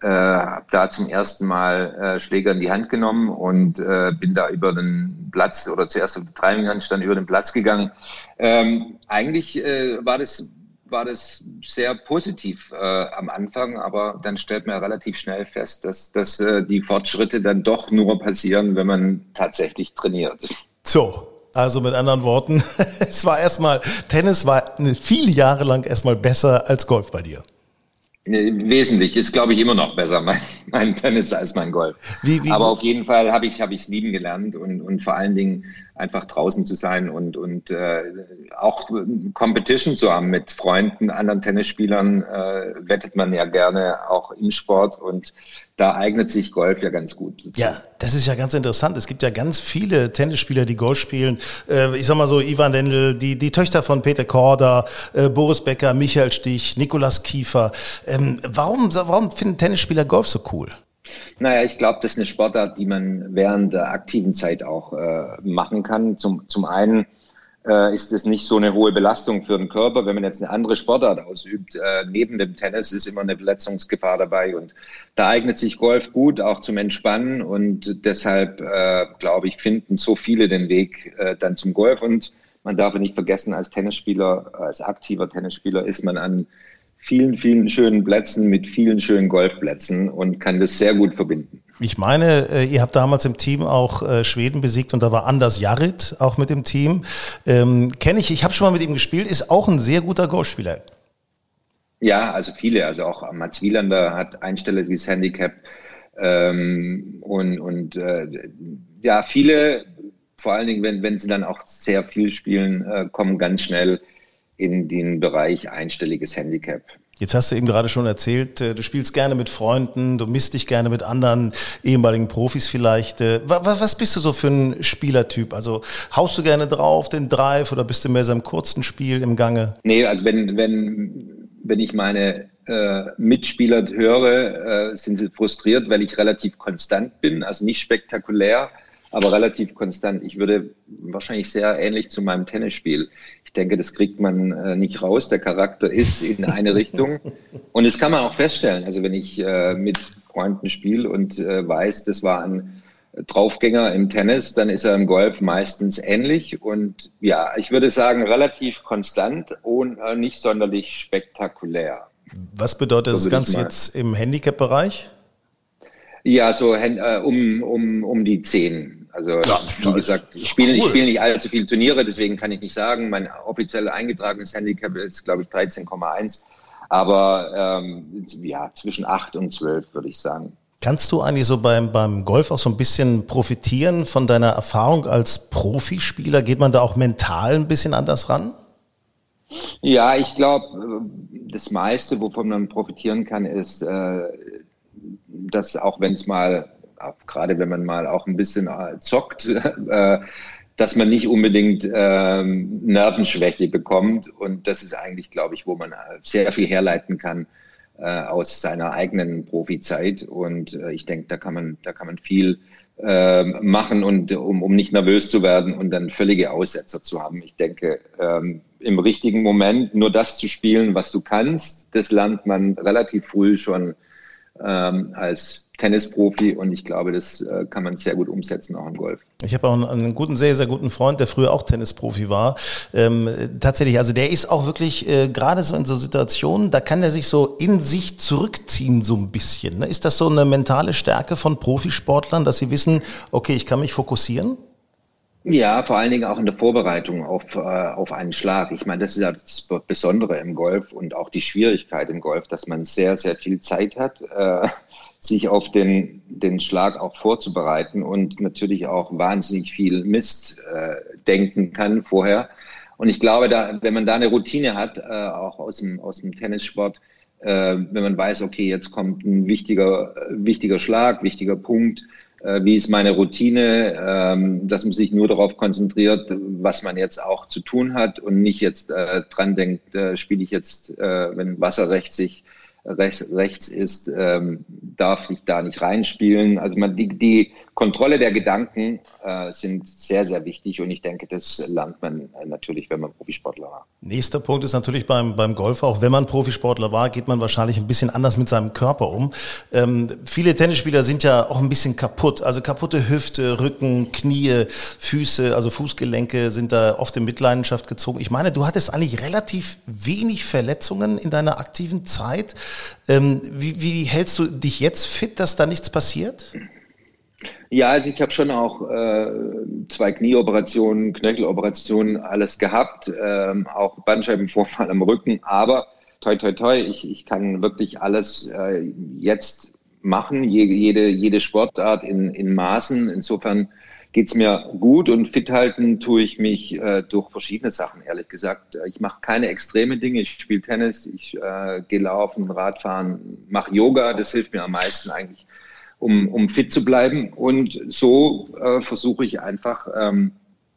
[SPEAKER 4] äh, habe da zum ersten Mal äh, Schläger in die Hand genommen und äh, bin da über den Platz oder zuerst auf der Driving dann über den Platz gegangen. Ähm, eigentlich äh, war das war das sehr positiv äh, am Anfang, aber dann stellt man relativ schnell fest, dass, dass äh, die Fortschritte dann doch nur passieren, wenn man tatsächlich trainiert.
[SPEAKER 1] So, also mit anderen Worten, es war erstmal, Tennis war viele Jahre lang erstmal besser als Golf bei dir.
[SPEAKER 4] Wesentlich ist, glaube ich, immer noch besser mein, mein Tennis als mein Golf. Wie, wie, Aber auf jeden Fall habe ich es lieben gelernt und, und vor allen Dingen einfach draußen zu sein und, und äh, auch Competition zu haben mit Freunden, anderen Tennisspielern, äh, wettet man ja gerne auch im Sport und da eignet sich Golf ja ganz gut.
[SPEAKER 1] Dazu. Ja, das ist ja ganz interessant. Es gibt ja ganz viele Tennisspieler, die Golf spielen. Äh, ich sag mal so, Ivan Lendl, die, die Töchter von Peter Korda, äh, Boris Becker, Michael Stich, Nikolas Kiefer. Ähm, warum, warum finden Tennisspieler Golf so cool?
[SPEAKER 4] Naja, ich glaube, das ist eine Sportart, die man während der aktiven Zeit auch äh, machen kann. Zum, zum einen äh, ist es nicht so eine hohe Belastung für den Körper. Wenn man jetzt eine andere Sportart ausübt, äh, neben dem Tennis ist immer eine Verletzungsgefahr dabei. Und da eignet sich Golf gut auch zum Entspannen. Und deshalb, äh, glaube ich, finden so viele den Weg äh, dann zum Golf. Und man darf nicht vergessen, als Tennisspieler, als aktiver Tennisspieler ist man an vielen, vielen schönen Plätzen mit vielen schönen Golfplätzen und kann das sehr gut verbinden.
[SPEAKER 1] Ich meine, äh, ihr habt damals im Team auch äh, Schweden besiegt und da war Anders Jarrit auch mit dem Team. Ähm, Kenne ich, ich habe schon mal mit ihm gespielt, ist auch ein sehr guter Golfspieler.
[SPEAKER 4] Ja, also viele, also auch Mats Wielander hat einstelliges Handicap ähm, und, und äh, ja, viele, vor allen Dingen, wenn, wenn sie dann auch sehr viel spielen, äh, kommen ganz schnell in den Bereich einstelliges Handicap.
[SPEAKER 1] Jetzt hast du eben gerade schon erzählt, äh, du spielst gerne mit Freunden, du misst dich gerne mit anderen ehemaligen Profis vielleicht. Äh, was bist du so für ein Spielertyp? Also haust du gerne drauf, den Drive, oder bist du mehr so im kurzen Spiel im Gange?
[SPEAKER 4] Nee, also wenn, wenn, wenn ich meine äh, Mitspieler höre, äh, sind sie frustriert, weil ich relativ konstant bin, also nicht spektakulär aber relativ konstant. Ich würde wahrscheinlich sehr ähnlich zu meinem Tennisspiel. Ich denke, das kriegt man äh, nicht raus. Der Charakter ist in eine Richtung. Und das kann man auch feststellen. Also wenn ich äh, mit Freunden spiele und äh, weiß, das war ein Draufgänger im Tennis, dann ist er im Golf meistens ähnlich. Und ja, ich würde sagen, relativ konstant und äh, nicht sonderlich spektakulär.
[SPEAKER 1] Was bedeutet so das Ganze jetzt im Handicap-Bereich?
[SPEAKER 4] Ja, so äh, um, um, um die zehn. Also ja, wie gesagt, ich spiele, cool. ich spiele nicht allzu viele Turniere, deswegen kann ich nicht sagen. Mein offiziell eingetragenes Handicap ist, glaube ich, 13,1. Aber ähm, ja, zwischen 8 und 12 würde ich sagen.
[SPEAKER 1] Kannst du eigentlich so beim, beim Golf auch so ein bisschen profitieren von deiner Erfahrung als Profispieler? Geht man da auch mental ein bisschen anders ran?
[SPEAKER 4] Ja, ich glaube, das meiste, wovon man profitieren kann, ist äh, dass auch wenn es mal, gerade wenn man mal auch ein bisschen äh, zockt, äh, dass man nicht unbedingt ähm, Nervenschwäche bekommt. Und das ist eigentlich, glaube ich, wo man äh, sehr viel herleiten kann aus seiner eigenen Profizeit. Und ich denke, da kann man, da kann man viel äh, machen und um, um nicht nervös zu werden und dann völlige Aussetzer zu haben. Ich denke, ähm, im richtigen Moment nur das zu spielen, was du kannst, das lernt man relativ früh schon ähm, als Tennisprofi und ich glaube, das äh, kann man sehr gut umsetzen, auch im Golf.
[SPEAKER 1] Ich habe auch einen, einen, guten, sehr, sehr guten Freund, der früher auch Tennisprofi war. Ähm, tatsächlich, also der ist auch wirklich äh, gerade so in so Situationen, da kann er sich so in sich zurückziehen, so ein bisschen. Ne? Ist das so eine mentale Stärke von Profisportlern, dass sie wissen, okay, ich kann mich fokussieren?
[SPEAKER 4] Ja, vor allen Dingen auch in der Vorbereitung auf, äh, auf einen Schlag. Ich meine, das ist ja das Besondere im Golf und auch die Schwierigkeit im Golf, dass man sehr, sehr viel Zeit hat. Äh, sich auf den, den Schlag auch vorzubereiten und natürlich auch wahnsinnig viel Mist äh, denken kann vorher. Und ich glaube, da, wenn man da eine Routine hat, äh, auch aus dem, aus dem Tennissport, äh, wenn man weiß, okay, jetzt kommt ein wichtiger, wichtiger Schlag, wichtiger Punkt, wie ist meine Routine, ähm, dass man sich nur darauf konzentriert, was man jetzt auch zu tun hat und nicht jetzt äh, dran denkt, äh, spiele ich jetzt, äh, wenn Wasser rechts sich rechts, rechts ist, ähm, darf ich da nicht reinspielen. Also man, die, die Kontrolle der Gedanken äh, sind sehr, sehr wichtig und ich denke, das lernt man äh, natürlich, wenn man Profisportler war.
[SPEAKER 1] Nächster Punkt ist natürlich beim, beim Golf auch, wenn man Profisportler war, geht man wahrscheinlich ein bisschen anders mit seinem Körper um. Ähm, viele Tennisspieler sind ja auch ein bisschen kaputt, also kaputte Hüfte, Rücken, Knie, Füße, also Fußgelenke sind da oft in Mitleidenschaft gezogen. Ich meine, du hattest eigentlich relativ wenig Verletzungen in deiner aktiven Zeit. Ähm, wie, wie hältst du dich jetzt fit, dass da nichts passiert?
[SPEAKER 4] Ja, also ich habe schon auch äh, zwei Knieoperationen, Knöcheloperationen, alles gehabt, ähm, auch Bandscheibenvorfall am Rücken, aber toi toi toi, ich, ich kann wirklich alles äh, jetzt machen, jede, jede, jede Sportart in, in Maßen. Insofern geht es mir gut und fit halten tue ich mich äh, durch verschiedene Sachen, ehrlich gesagt. Ich mache keine extreme Dinge. Ich spiele Tennis, ich äh, gehe laufen, Radfahren, mache Yoga. Das hilft mir am meisten eigentlich um, um fit zu bleiben. Und so äh, versuche ich einfach ähm,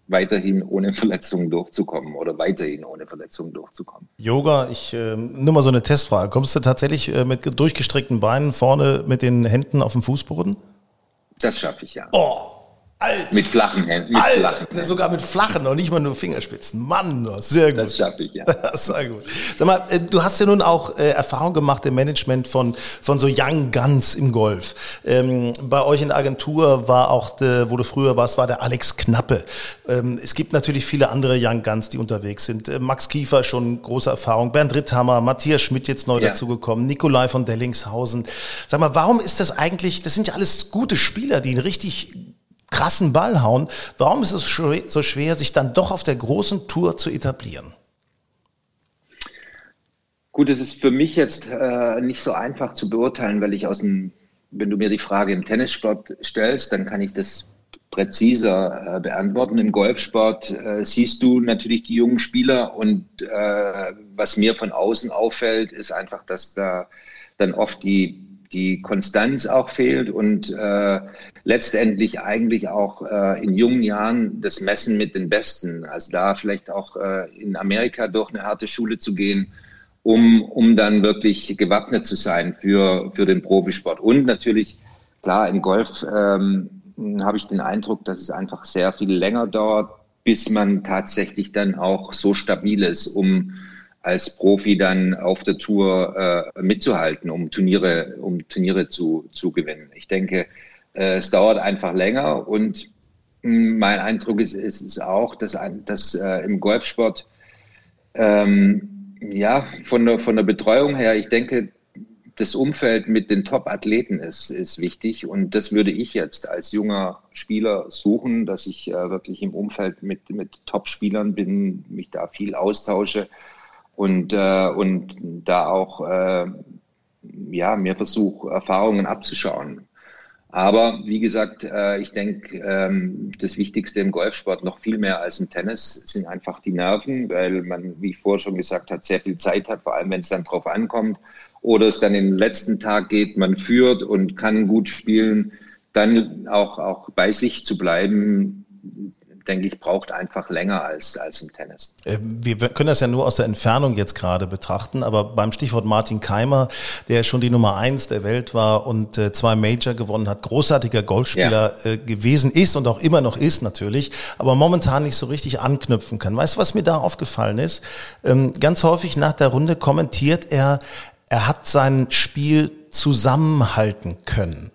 [SPEAKER 4] weiterhin ohne Verletzungen durchzukommen oder weiterhin ohne Verletzungen durchzukommen.
[SPEAKER 1] Yoga, ich äh, nur mal so eine Testfrage. Kommst du tatsächlich äh, mit durchgestreckten Beinen vorne mit den Händen auf dem Fußboden?
[SPEAKER 4] Das schaffe ich ja.
[SPEAKER 1] Oh,
[SPEAKER 4] Alt. Mit flachen Händen. Mit
[SPEAKER 1] Alt. flachen Händen. Sogar mit flachen und nicht mal nur Fingerspitzen. Mann, sehr gut.
[SPEAKER 4] Das schaffe ich, ja.
[SPEAKER 1] sehr gut. Sag mal, äh, du hast ja nun auch äh, Erfahrung gemacht im Management von, von so Young Guns im Golf. Ähm, bei euch in der Agentur war auch, de, wo du früher warst, war der Alex Knappe. Ähm, es gibt natürlich viele andere Young Guns, die unterwegs sind. Äh, Max Kiefer schon große Erfahrung, Bernd Ritthammer, Matthias Schmidt jetzt neu ja. dazugekommen, Nikolai von Dellingshausen. Sag mal, warum ist das eigentlich, das sind ja alles gute Spieler, die einen richtig krassen Ball hauen. Warum ist es so schwer, sich dann doch auf der großen Tour zu etablieren?
[SPEAKER 4] Gut, es ist für mich jetzt äh, nicht so einfach zu beurteilen, weil ich aus dem, wenn du mir die Frage im Tennissport stellst, dann kann ich das präziser äh, beantworten. Im Golfsport äh, siehst du natürlich die jungen Spieler und äh, was mir von außen auffällt, ist einfach, dass da dann oft die die Konstanz auch fehlt und äh, letztendlich eigentlich auch äh, in jungen Jahren das Messen mit den Besten. Also da vielleicht auch äh, in Amerika durch eine harte Schule zu gehen, um, um dann wirklich gewappnet zu sein für, für den Profisport. Und natürlich, klar, im Golf ähm, habe ich den Eindruck, dass es einfach sehr viel länger dauert, bis man tatsächlich dann auch so stabil ist, um als Profi dann auf der Tour äh, mitzuhalten, um Turniere, um Turniere zu, zu gewinnen. Ich denke, es dauert einfach länger und hm, mein Eindruck ist, ist, ist auch, dass, dass äh, im Golfsport ähm, ja von der, von der Betreuung her, ich denke, das Umfeld mit den Top-Athleten ist, ist wichtig und das würde ich jetzt als junger Spieler suchen, dass ich äh, wirklich im Umfeld mit, mit Top-Spielern bin, mich da viel austausche und, äh, und da auch äh, ja, mir versuche, Erfahrungen abzuschauen. Aber wie gesagt, äh, ich denke, ähm, das Wichtigste im Golfsport noch viel mehr als im Tennis sind einfach die Nerven, weil man, wie ich vorher schon gesagt habe, sehr viel Zeit hat, vor allem wenn es dann drauf ankommt. Oder es dann den letzten Tag geht, man führt und kann gut spielen, dann auch, auch bei sich zu bleiben, denke ich, braucht einfach länger als, als im Tennis.
[SPEAKER 1] Äh, wir können das ja nur aus der Entfernung jetzt gerade betrachten, aber beim Stichwort Martin Keimer, der schon die Nummer eins der Welt war und äh, zwei Major gewonnen hat, großartiger Golfspieler ja. Äh, gewesen ist und auch immer noch ist natürlich, aber momentan nicht so richtig anknüpfen kann. Weißt du, was mir da aufgefallen ist? Ähm, ganz häufig nach der Runde kommentiert er, er hat sein Spiel zusammenhalten können.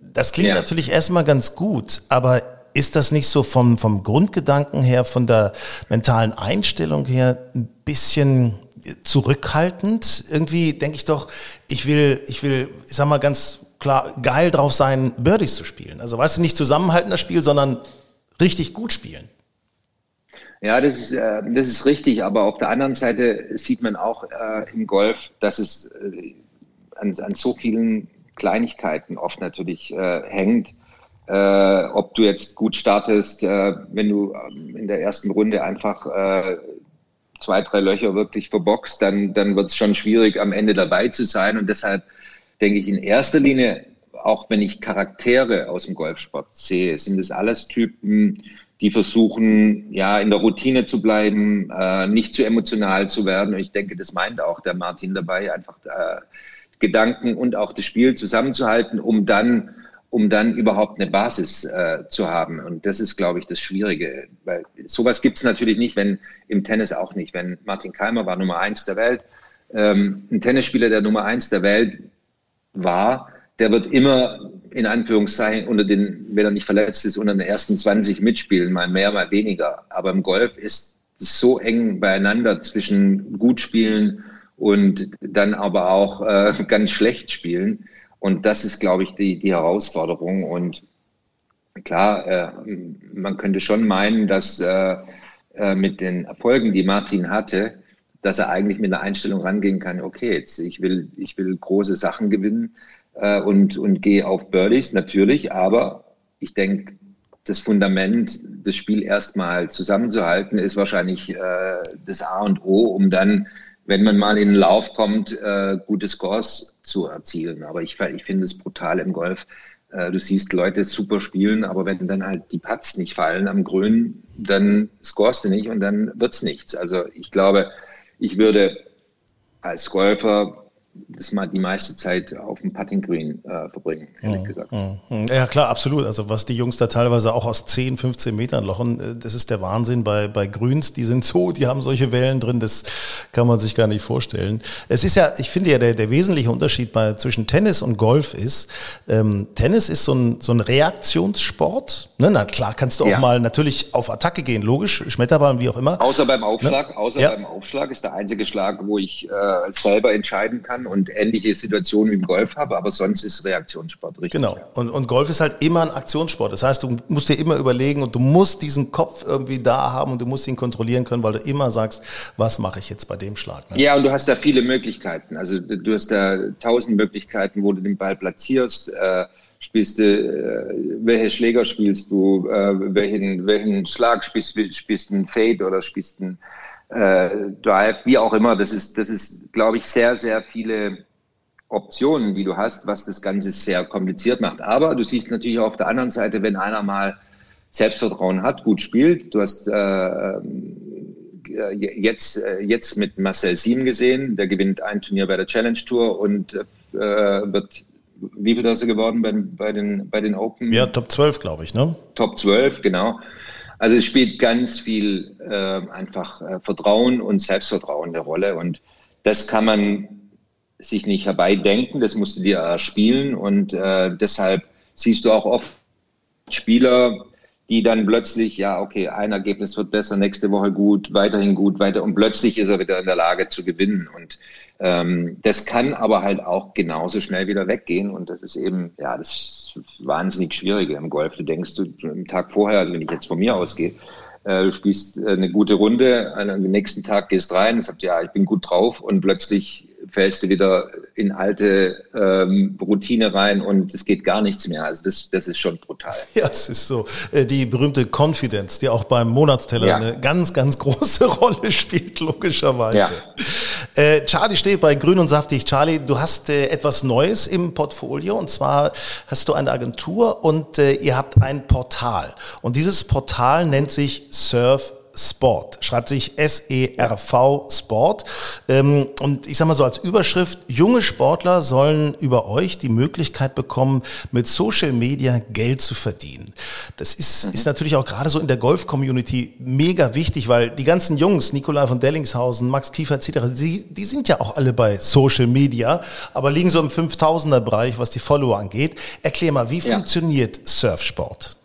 [SPEAKER 1] Das klingt ja. natürlich erstmal ganz gut, aber ist das nicht so vom, vom Grundgedanken her, von der mentalen Einstellung her ein bisschen zurückhaltend? Irgendwie denke ich doch, ich will, ich will, ich sag mal ganz klar, geil drauf sein, Birdies zu spielen. Also weißt du, nicht zusammenhalten das Spiel, sondern richtig gut spielen.
[SPEAKER 4] Ja, das ist, äh, das ist richtig, aber auf der anderen Seite sieht man auch äh, im Golf, dass es äh, an, an so vielen Kleinigkeiten oft natürlich hängt. Äh, ob du jetzt gut startest, äh, wenn du ähm, in der ersten Runde einfach äh, zwei, drei Löcher wirklich verboxt, dann, dann wird es schon schwierig, am Ende dabei zu sein. Und deshalb denke ich in erster Linie, auch wenn ich Charaktere aus dem Golfsport sehe, sind es alles Typen, die versuchen, ja, in der Routine zu bleiben, äh, nicht zu emotional zu werden. Und ich denke, das meint auch der Martin dabei, einfach äh, Gedanken und auch das Spiel zusammenzuhalten, um dann, um dann überhaupt eine Basis äh, zu haben. Und das ist, glaube ich, das Schwierige. Weil sowas gibt es natürlich nicht, wenn im Tennis auch nicht. Wenn Martin Keimer war Nummer eins der Welt, ähm, ein Tennisspieler, der Nummer eins der Welt war, der wird immer in Anführungszeichen unter den, wenn er nicht verletzt ist, unter den ersten 20 mitspielen, mal mehr, mal weniger. Aber im Golf ist es so eng beieinander zwischen gut spielen und dann aber auch äh, ganz schlecht spielen. Und das ist, glaube ich, die, die Herausforderung. Und klar, äh, man könnte schon meinen, dass äh, äh, mit den Erfolgen, die Martin hatte, dass er eigentlich mit einer Einstellung rangehen kann, okay, jetzt ich will, ich will große Sachen gewinnen äh, und, und gehe auf Birdies, natürlich, aber ich denke, das Fundament, das Spiel erstmal zusammenzuhalten, ist wahrscheinlich äh, das A und O, um dann wenn man mal in den Lauf kommt, äh, gute Scores zu erzielen. Aber ich, ich finde es brutal im Golf. Äh, du siehst Leute super spielen, aber wenn dann halt die Putts nicht fallen am Grün, dann scorest du nicht und dann wird's nichts. Also ich glaube, ich würde als Golfer das mal die meiste Zeit auf dem Putting Green äh, verbringen, ehrlich
[SPEAKER 1] mhm. gesagt. Mhm. Ja, klar, absolut. Also was die Jungs da teilweise auch aus 10, 15 Metern lochen, äh, das ist der Wahnsinn bei, bei Grüns. Die sind so, die haben solche Wellen drin, das kann man sich gar nicht vorstellen. Es ist ja, ich finde ja, der, der wesentliche Unterschied bei, zwischen Tennis und Golf ist, ähm, Tennis ist so ein, so ein Reaktionssport. Ne? Na klar, kannst du auch ja. mal natürlich auf Attacke gehen, logisch, Schmetterball, wie auch immer.
[SPEAKER 4] Außer beim Aufschlag, ne? außer ja. beim Aufschlag ist der einzige Schlag, wo ich äh, selber entscheiden kann und ähnliche Situationen wie im Golf habe, aber sonst ist Reaktionssport richtig.
[SPEAKER 1] Genau. Und, und Golf ist halt immer ein Aktionssport. Das heißt, du musst dir immer überlegen und du musst diesen Kopf irgendwie da haben und du musst ihn kontrollieren können, weil du immer sagst, was mache ich jetzt bei dem Schlag.
[SPEAKER 4] Ne? Ja, und du hast da viele Möglichkeiten. Also du hast da tausend Möglichkeiten, wo du den Ball platzierst. Äh, spielst du, äh, welche Schläger spielst du, äh, welchen, welchen Schlag spielst du, spielst du einen Fade oder spielst du einen äh, Drive, wie auch immer. Das ist, das ist, glaube ich, sehr, sehr viele Optionen, die du hast, was das Ganze sehr kompliziert macht. Aber du siehst natürlich auch auf der anderen Seite, wenn einer mal Selbstvertrauen hat, gut spielt. Du hast äh, äh jetzt, äh, jetzt mit Marcel Siem gesehen, der gewinnt ein Turnier bei der Challenge Tour und äh, wird, wie viel ist er geworden bei, bei, den, bei den Open?
[SPEAKER 1] Ja, Top 12, glaube ich, ne?
[SPEAKER 4] Top 12, genau. Also es spielt ganz viel äh, einfach äh, Vertrauen und Selbstvertrauen eine Rolle. Und das kann man sich nicht herbeidenken, das musst du dir erspielen und äh, deshalb siehst du auch oft Spieler, die dann plötzlich, ja, okay, ein Ergebnis wird besser, nächste Woche gut, weiterhin gut, weiter und plötzlich ist er wieder in der Lage zu gewinnen. Und ähm, das kann aber halt auch genauso schnell wieder weggehen. Und das ist eben, ja, das wahnsinnig Schwierige im Golf. Du denkst, du am Tag vorher, also wenn ich jetzt von mir ausgehe, äh, du spielst eine gute Runde, am nächsten Tag gehst rein, sagst, ja, ich bin gut drauf. Und plötzlich fällst du wieder in alte ähm, Routine rein und es geht gar nichts mehr. Also das, das ist schon brutal.
[SPEAKER 1] Ja, es ist so. Äh, die berühmte Confidence, die auch beim Monatsteller ja. eine ganz, ganz große Rolle spielt, logischerweise. Ja. Äh, Charlie steht bei Grün und Saftig. Charlie, du hast äh, etwas Neues im Portfolio und zwar hast du eine Agentur und äh, ihr habt ein Portal. Und dieses Portal nennt sich Surf Sport. Schreibt sich S-E-R-V Sport. Ähm, und ich sage mal so als Überschrift, junge Sportler sollen über euch die Möglichkeit bekommen, mit Social Media Geld zu verdienen. Das ist, mhm. ist natürlich auch gerade so in der Golf-Community mega wichtig, weil die ganzen Jungs, Nikolai von Dellingshausen, Max Kiefer etc., die, die sind ja auch alle bei Social Media, aber liegen so im 5000er Bereich, was die Follower angeht. Erklär mal, wie ja. funktioniert Surfsport?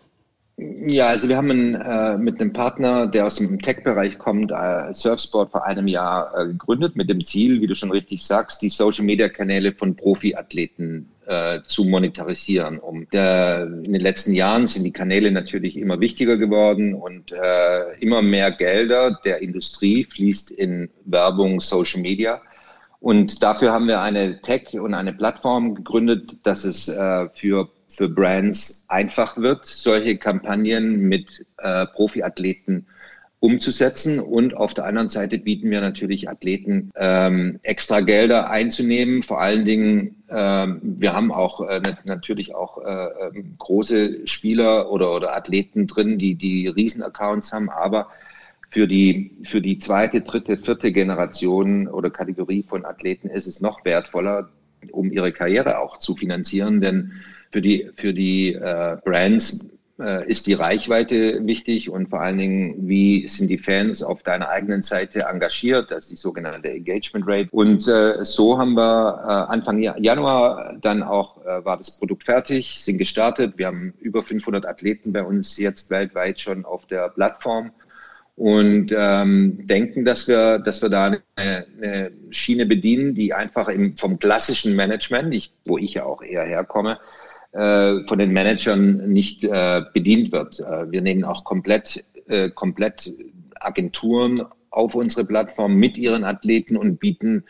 [SPEAKER 4] Ja, also wir haben äh, mit einem Partner, der aus dem Tech-Bereich kommt, äh, Surfsport vor einem Jahr äh, gegründet mit dem Ziel, wie du schon richtig sagst, die Social-Media-Kanäle von Profiathleten äh, zu monetarisieren. Um der, in den letzten Jahren sind die Kanäle natürlich immer wichtiger geworden und äh, immer mehr Gelder der Industrie fließt in Werbung, Social Media. Und dafür haben wir eine Tech und eine Plattform gegründet, dass es äh, für für Brands einfach wird, solche Kampagnen mit äh, Profiathleten umzusetzen. Und auf der anderen Seite bieten wir natürlich Athleten ähm, extra Gelder einzunehmen. Vor allen Dingen, ähm, wir haben auch äh, natürlich auch äh, ähm, große Spieler oder, oder Athleten drin, die die Riesenaccounts haben, aber für die, für die zweite, dritte, vierte Generation oder Kategorie von Athleten ist es noch wertvoller, um ihre Karriere auch zu finanzieren, denn für die, für die äh, Brands äh, ist die Reichweite wichtig und vor allen Dingen, wie sind die Fans auf deiner eigenen Seite engagiert, das ist die sogenannte Engagement Rate. Und äh, so haben wir äh, Anfang Januar dann auch, äh, war das Produkt fertig, sind gestartet. Wir haben über 500 Athleten bei uns jetzt weltweit schon auf der Plattform und ähm, denken, dass wir, dass wir da eine, eine Schiene bedienen, die einfach im, vom klassischen Management, ich, wo ich ja auch eher herkomme, äh, von den Managern nicht äh, bedient wird. Äh, wir nehmen auch komplett, äh, komplett Agenturen auf unsere Plattform mit ihren Athleten und bieten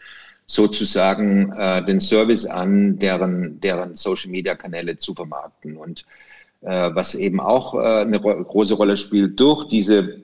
[SPEAKER 4] sozusagen äh, den Service an, deren, deren Social-Media-Kanäle zu vermarkten. Und was eben auch eine große Rolle spielt, durch diese,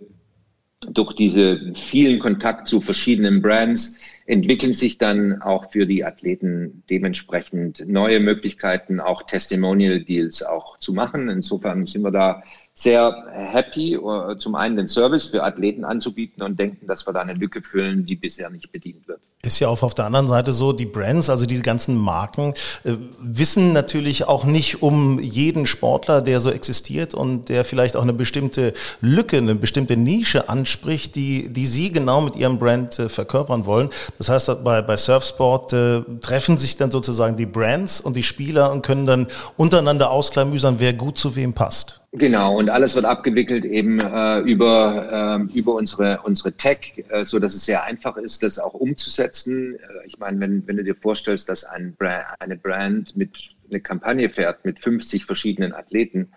[SPEAKER 4] durch diese vielen Kontakt zu verschiedenen Brands entwickeln sich dann auch für die Athleten dementsprechend neue Möglichkeiten, auch Testimonial Deals auch zu machen. Insofern sind wir da sehr happy, äh, zum einen den Service für Athleten anzubieten und denken, dass wir da eine Lücke füllen, die bisher nicht bedient wird.
[SPEAKER 1] Ist ja auch auf der anderen Seite so, die Brands, also diese ganzen Marken, äh, wissen natürlich auch nicht um jeden Sportler, der so existiert und der vielleicht auch eine bestimmte Lücke, eine bestimmte Nische anspricht, die, die sie genau mit ihrem Brand äh, verkörpern wollen. Das heißt, bei, bei Surfsport äh, treffen sich dann sozusagen die Brands und die Spieler und können dann untereinander ausklamüsern, wer gut zu wem passt.
[SPEAKER 4] Genau, und alles wird abgewickelt eben über, äh, über unsere, unsere Tech, äh, so dass es sehr einfach ist, das auch umzusetzen. Äh, ich meine, wenn, wenn du dir vorstellst, dass ein Brand, eine Brand mit eine Kampagne fährt mit 50 verschiedenen Athleten,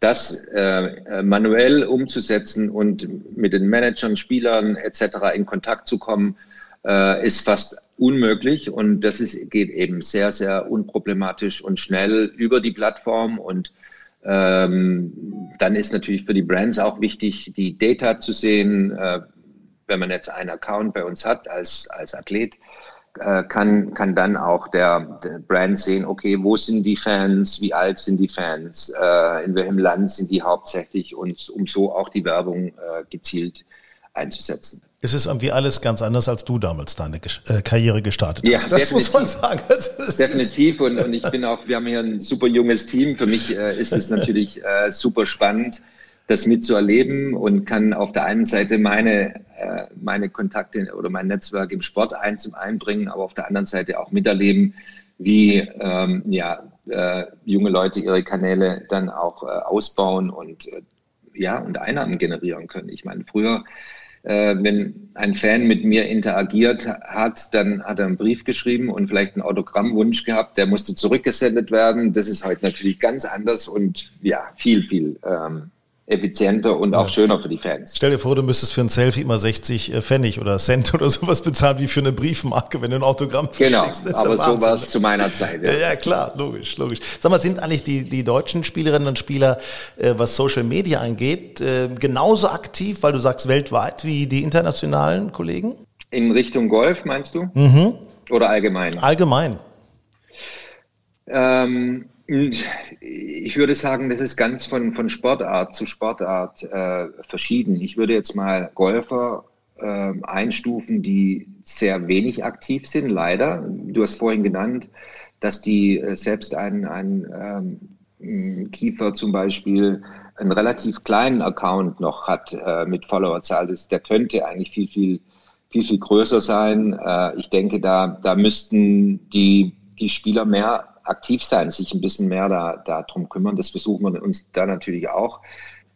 [SPEAKER 4] das äh, äh, manuell umzusetzen und mit den Managern, Spielern etc. in Kontakt zu kommen, ist fast unmöglich und das ist, geht eben sehr, sehr unproblematisch und schnell über die Plattform und ähm, dann ist natürlich für die Brands auch wichtig, die Data zu sehen. Äh, wenn man jetzt einen Account bei uns hat als, als Athlet, äh, kann, kann dann auch der, der Brand sehen, okay, wo sind die Fans, wie alt sind die Fans, äh, in welchem Land sind die hauptsächlich und um so auch die Werbung äh, gezielt einzusetzen
[SPEAKER 1] es ist irgendwie alles ganz anders, als du damals deine äh, Karriere gestartet hast. Ja,
[SPEAKER 4] das muss man sagen. definitiv. Und, und, ich bin auch, wir haben hier ein super junges Team. Für mich äh, ist es natürlich äh, super spannend, das mitzuerleben und kann auf der einen Seite meine, äh, meine Kontakte oder mein Netzwerk im Sport ein, zum einbringen, aber auf der anderen Seite auch miterleben, wie ähm, ja, äh, junge Leute ihre Kanäle dann auch äh, ausbauen und ja, und Einnahmen generieren können. Ich meine, früher äh, wenn ein Fan mit mir interagiert hat, dann hat er einen Brief geschrieben und vielleicht einen Autogrammwunsch gehabt, der musste zurückgesendet werden. Das ist heute natürlich ganz anders und ja, viel, viel ähm, effizienter und auch ja. schöner für die Fans.
[SPEAKER 1] Stell dir vor, du müsstest für ein Selfie immer 60 äh, Pfennig oder Cent oder sowas bezahlen wie für eine Briefmarke, wenn du ein Autogramm
[SPEAKER 4] genau, schickst. Genau, aber so war es zu meiner Zeit.
[SPEAKER 1] Ja. ja. klar, logisch, logisch. Sag mal, sind eigentlich die, die deutschen Spielerinnen und Spieler, äh, was Social Media angeht, äh, genauso aktiv, weil du sagst weltweit, wie die internationalen Kollegen?
[SPEAKER 4] In Richtung Golf, meinst du? Mhm. Oder allgemein?
[SPEAKER 1] Allgemein.
[SPEAKER 4] Ähm, ich würde sagen, das ist ganz von, von Sportart zu Sportart äh, verschieden. Ich würde jetzt mal Golfer äh, einstufen, die sehr wenig aktiv sind, leider. Du hast vorhin genannt, dass die äh, selbst ein, ein ähm, Kiefer zum Beispiel einen relativ kleinen Account noch hat äh, mit Followerzahl. Das, der könnte eigentlich viel, viel, viel, viel größer sein. Äh, ich denke, da, da müssten die, die Spieler mehr aktiv sein, sich ein bisschen mehr da, darum kümmern. Das versuchen wir uns da natürlich auch,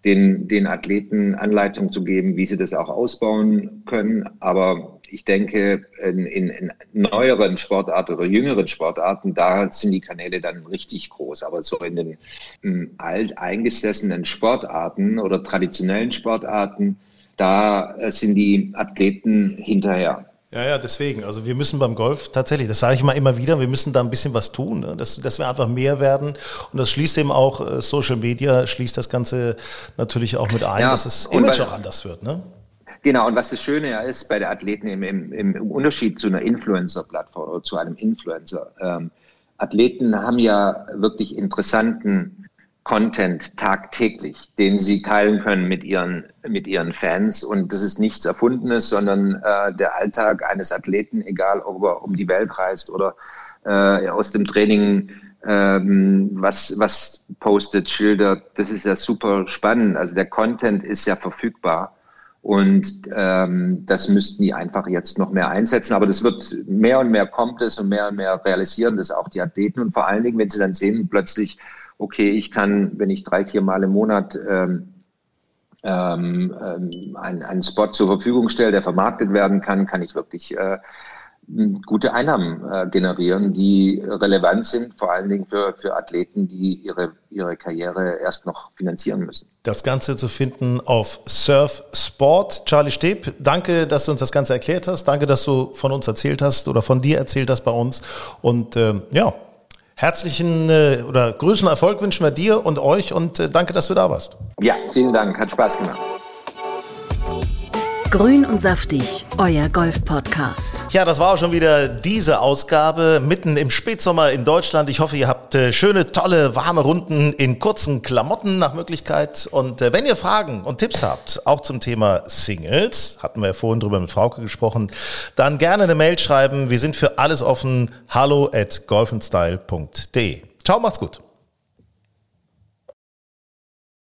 [SPEAKER 4] den, den Athleten Anleitung zu geben, wie sie das auch ausbauen können. Aber ich denke, in, in, in neueren Sportarten oder jüngeren Sportarten, da sind die Kanäle dann richtig groß. Aber so in den in alt eingesessenen Sportarten oder traditionellen Sportarten, da äh, sind die Athleten hinterher.
[SPEAKER 1] Ja, ja, deswegen. Also wir müssen beim Golf tatsächlich, das sage ich mal immer wieder, wir müssen da ein bisschen was tun, ne? dass, dass wir einfach mehr werden. Und das schließt eben auch äh, Social Media, schließt das Ganze natürlich auch mit ein, ja, dass das Image auch anders wird. Ne?
[SPEAKER 4] Genau, und was das Schöne ja ist bei der Athleten im, im, im Unterschied zu einer Influencer-Plattform oder zu einem Influencer, ähm, Athleten haben ja wirklich interessanten Content tagtäglich, den sie teilen können mit ihren, mit ihren Fans. Und das ist nichts Erfundenes, sondern äh, der Alltag eines Athleten, egal ob er um die Welt reist oder äh, aus dem Training ähm, was, was postet, schildert. Das ist ja super spannend. Also der Content ist ja verfügbar. Und ähm, das müssten die einfach jetzt noch mehr einsetzen. Aber das wird mehr und mehr kommt es und mehr und mehr realisieren das auch die Athleten. Und vor allen Dingen, wenn sie dann sehen, plötzlich okay, ich kann, wenn ich drei, vier Mal im Monat ähm, ähm, ähm, einen, einen Spot zur Verfügung stelle, der vermarktet werden kann, kann ich wirklich äh, gute Einnahmen äh, generieren, die relevant sind, vor allen Dingen für, für Athleten, die ihre, ihre Karriere erst noch finanzieren müssen.
[SPEAKER 1] Das Ganze zu finden auf Surf Sport. Charlie Steb, danke, dass du uns das Ganze erklärt hast. Danke, dass du von uns erzählt hast oder von dir erzählt hast bei uns. Und äh, ja, Herzlichen äh, oder größten Erfolg wünschen wir dir und euch und äh, danke, dass du da warst.
[SPEAKER 4] Ja, vielen Dank, hat Spaß gemacht.
[SPEAKER 2] Grün und saftig, euer Golf-Podcast.
[SPEAKER 1] Ja, das war auch schon wieder diese Ausgabe mitten im Spätsommer in Deutschland. Ich hoffe, ihr habt äh, schöne, tolle, warme Runden in kurzen Klamotten nach Möglichkeit. Und äh, wenn ihr Fragen und Tipps habt, auch zum Thema Singles, hatten wir ja vorhin drüber mit Frauke gesprochen, dann gerne eine Mail schreiben. Wir sind für alles offen. Hallo at golfenstyle.de. Ciao, macht's gut.